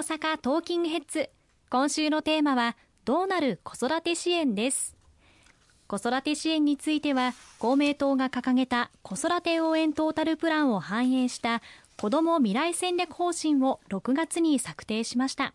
阪トーキングヘッズ。今週のテーマはどうなる子育て支援です。子育て支援については公明党が掲げた子育て応援トータルプランを反映した子ども未来戦略方針を6月に策定しました。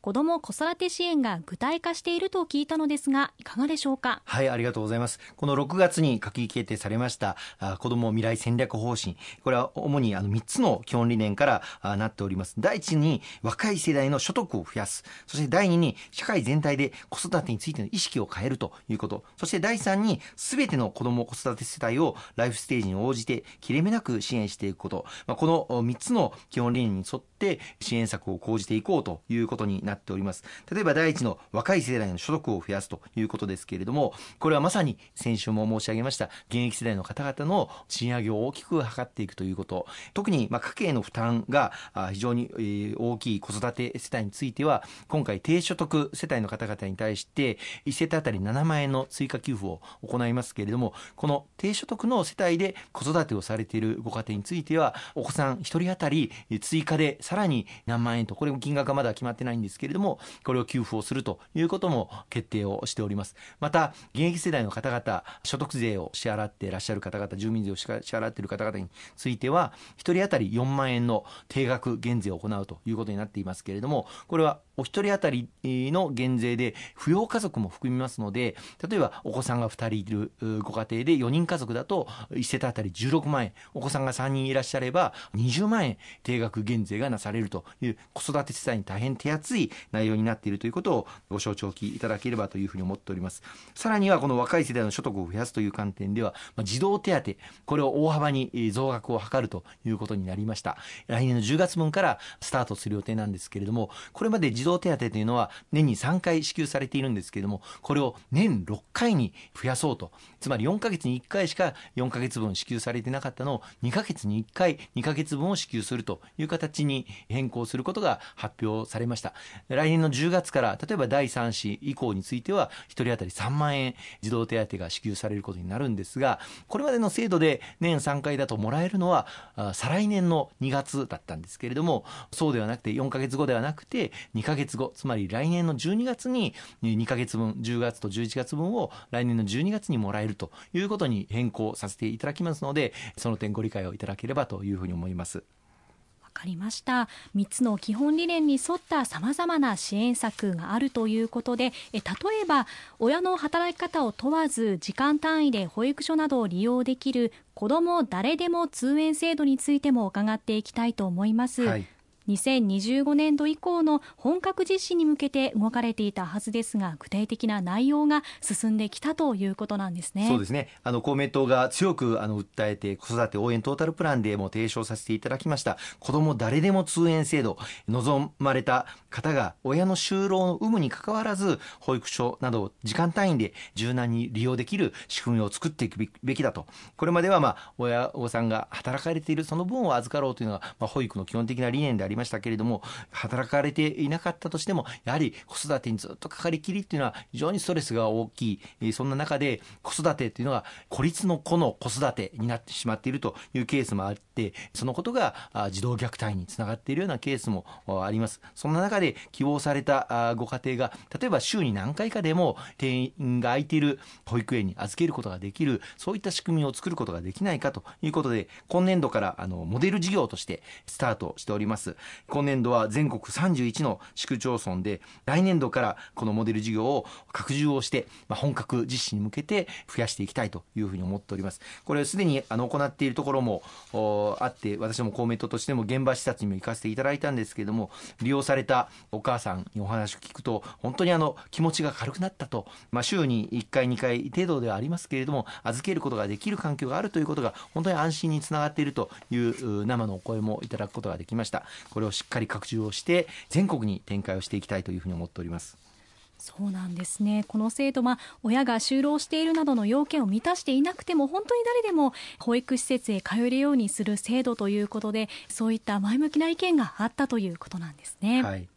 子ども子育て支援が具体化していると聞いたのですがいかがでしょうか？はいありがとうございます。この6月に閣議決定されました子ども未来戦略方針。これは主にあの3つの基本理念からなっております。第一に若い世代の所得を増やす。そして第二に社会全体で子育てについての意識を変えるということ。そして第三に全ての子ども子育て世帯をライフステージに応じて切れ目なく支援していくこと、まあ、この3つの基本理念に沿って支援策を講じていこうということになってております。例えば第一の若い世代の所得を増やすということですけれども、これはまさに先週も申し上げました現役世代の方々の賃上げを大きく図っていくということ、特にま家計の負担が非常に大きい子育て世帯については、今回低所得世帯の方々に対して1世帯当たり7万円の追加給付を行いますけれども、この低所得の世帯で子育てをされているご家庭については、お子さん1人当たり追加でさらに何万円と、これも金額はまだ決まってないんですけれども、これを給付をするということも決定をしております。また、現役世代の方々、所得税を支払っていらっしゃる方々、住民税を支払っている方々については、1人当たり4万円の定額減税を行うということになっていますけれども、これはお一人当たりの減税で扶養家族も含みますので例えばお子さんが2人いるご家庭で4人家族だと1世帯当たり16万円お子さんが3人いらっしゃれば20万円定額減税がなされるという子育て世帯に大変手厚い内容になっているということをご承知おきいただければというふうに思っております。さらにはこの若い世代の所得を増やすという観点では、まあ、児童手当これを大幅に増額を図るということになりました。来年の10月分からスタートする予定なんですけれどもこれまで児童手当というのは年に3回支給されているんですけれどもこれを年6回に増やそうと。つまり4ヶ月に1回しか4ヶ月分支給されてなかったのを2ヶ月に1回2ヶ月分を支給するという形に変更することが発表されました。来年の10月から例えば第3子以降については1人当たり3万円児童手当が支給されることになるんですがこれまでの制度で年3回だともらえるのは再来年の2月だったんですけれどもそうではなくて4ヶ月後ではなくて2ヶ月後つまり来年の12月に2ヶ月分10月と11月分を来年の12月にもらえるということに変更させていただきますのでその点ご理解をいただければというふうに思います。かりました3つの基本理念に沿ったさまざまな支援策があるということでえ例えば親の働き方を問わず時間単位で保育所などを利用できる子ども誰でも通園制度についても伺っていきたいと思います。はい2025年度以降の本格実施に向けて動かれていたはずですが具体的な内容が進んできたということなんですね。そうですね。あの公明党が強くあの訴えて子育て応援トータルプランでも提唱させていただきました。子ども誰でも通園制度望まれた方が親の就労の有無にかかわらず保育所など時間単位で柔軟に利用できる仕組みを作っていくべきだと。これまではまあ親御さんが働かれているその分を預かろうというのが、まあ、保育の基本的な理念でありましたけれども働かれていなかったとしてもやはり子育てにずっとかかりきりっていうのは非常にストレスが大きい。そんな中で子育てっていうのは孤立の子の子育てになってしまっているというケースもあってそのことが児童虐待につながっているようなケースもあります。そんな中で希望されたご家庭が例えば週に何回かでも定員が空いている保育園に預けることができるそういった仕組みを作ることができないかということで今年度からあのモデル事業としてスタートしております。今年度は全国31の市区町村で来年度からこのモデル事業を拡充をして、まあ、本格実施に向けて増やしていきたいというふうに思っております。これすでにあの行っているところもあって私も公明党としても現場視察にも行かせていただいたんですけれども利用されたお母さんにお話を聞くと本当にあの気持ちが軽くなったと、まあ、週に1回2回程度ではありますけれども預けることができる環境があるということが本当に安心につながっているという生のお声もいただくことができました。これをしっかり拡充をして全国に展開をしていきたいというふうに思っております。そうなんですねこの制度、まあ、親が就労しているなどの要件を満たしていなくても本当に誰でも保育施設へ通えるようにする制度ということでそういった前向きな意見があったということなんですね。はい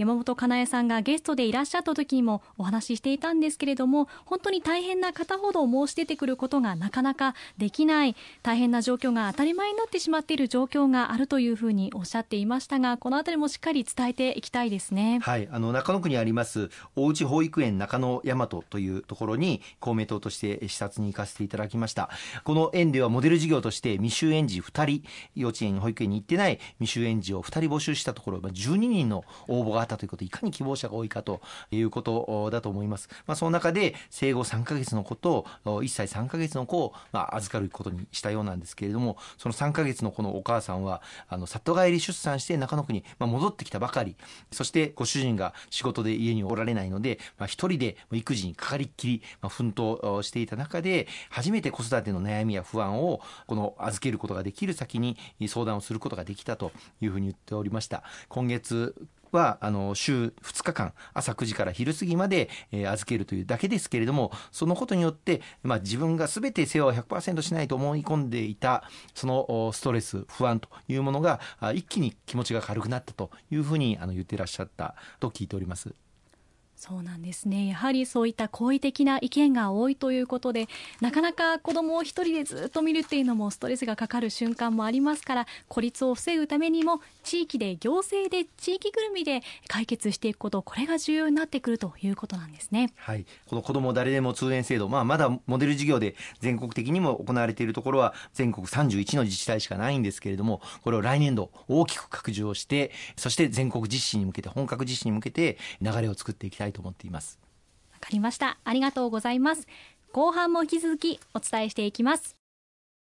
山本かなえさんがゲストでいらっしゃった時にもお話ししていたんですけれども本当に大変な方ほど申し出てくることがなかなかできない大変な状況が当たり前になってしまっている状況があるというふうにおっしゃっていましたがこのあたりもしっかり伝えていきたいですね。はい。あの中野区にあります大内保育園中野大和というところに公明党として視察に行かせていただきました。この園ではモデル事業として未就園児2人幼稚園保育園に行ってない未就園児を2人募集したところ12人の応募があったということいかに希望者が多いかということだと思います、まあ、その中で生後3ヶ月の子と1歳3ヶ月の子を、ま、預かることにしたようなんですけれどもその3ヶ月の子のお母さんはあの里帰り出産して中野区に、ま、戻ってきたばかりそしてご主人が仕事で家におられないので、まあ、一人で育児にかかりっきり、ま、奮闘していた中で初めて子育ての悩みや不安をこの預けることができる先に相談をすることができたというふうに言っておりました今月はあの週2日間朝9時から昼過ぎまで、えー、預けるというだけですけれどもそのことによって、まあ、自分が全て世話を100%しないと思い込んでいたそのストレス不安というものが一気に気持ちが軽くなったというふうにあの言ってらっしゃったと聞いております。そうなんですねやはりそういった好意的な意見が多いということでなかなか子どもを一人でずっと見るっていうのもストレスがかかる瞬間もありますから孤立を防ぐためにも地域で行政で地域ぐるみで解決していくことこれが重要になってくるということなんですね。はい、この子ども誰でも通園制度、まあ、まだモデル事業で全国的にも行われているところは全国31の自治体しかないんですけれどもこれを来年度大きく拡充をしてそして全国実施に向けて本格実施に向けて流れを作っていきたいいと思っています。わかりました。ありがとうございます。後半も引き続きお伝えしていきます。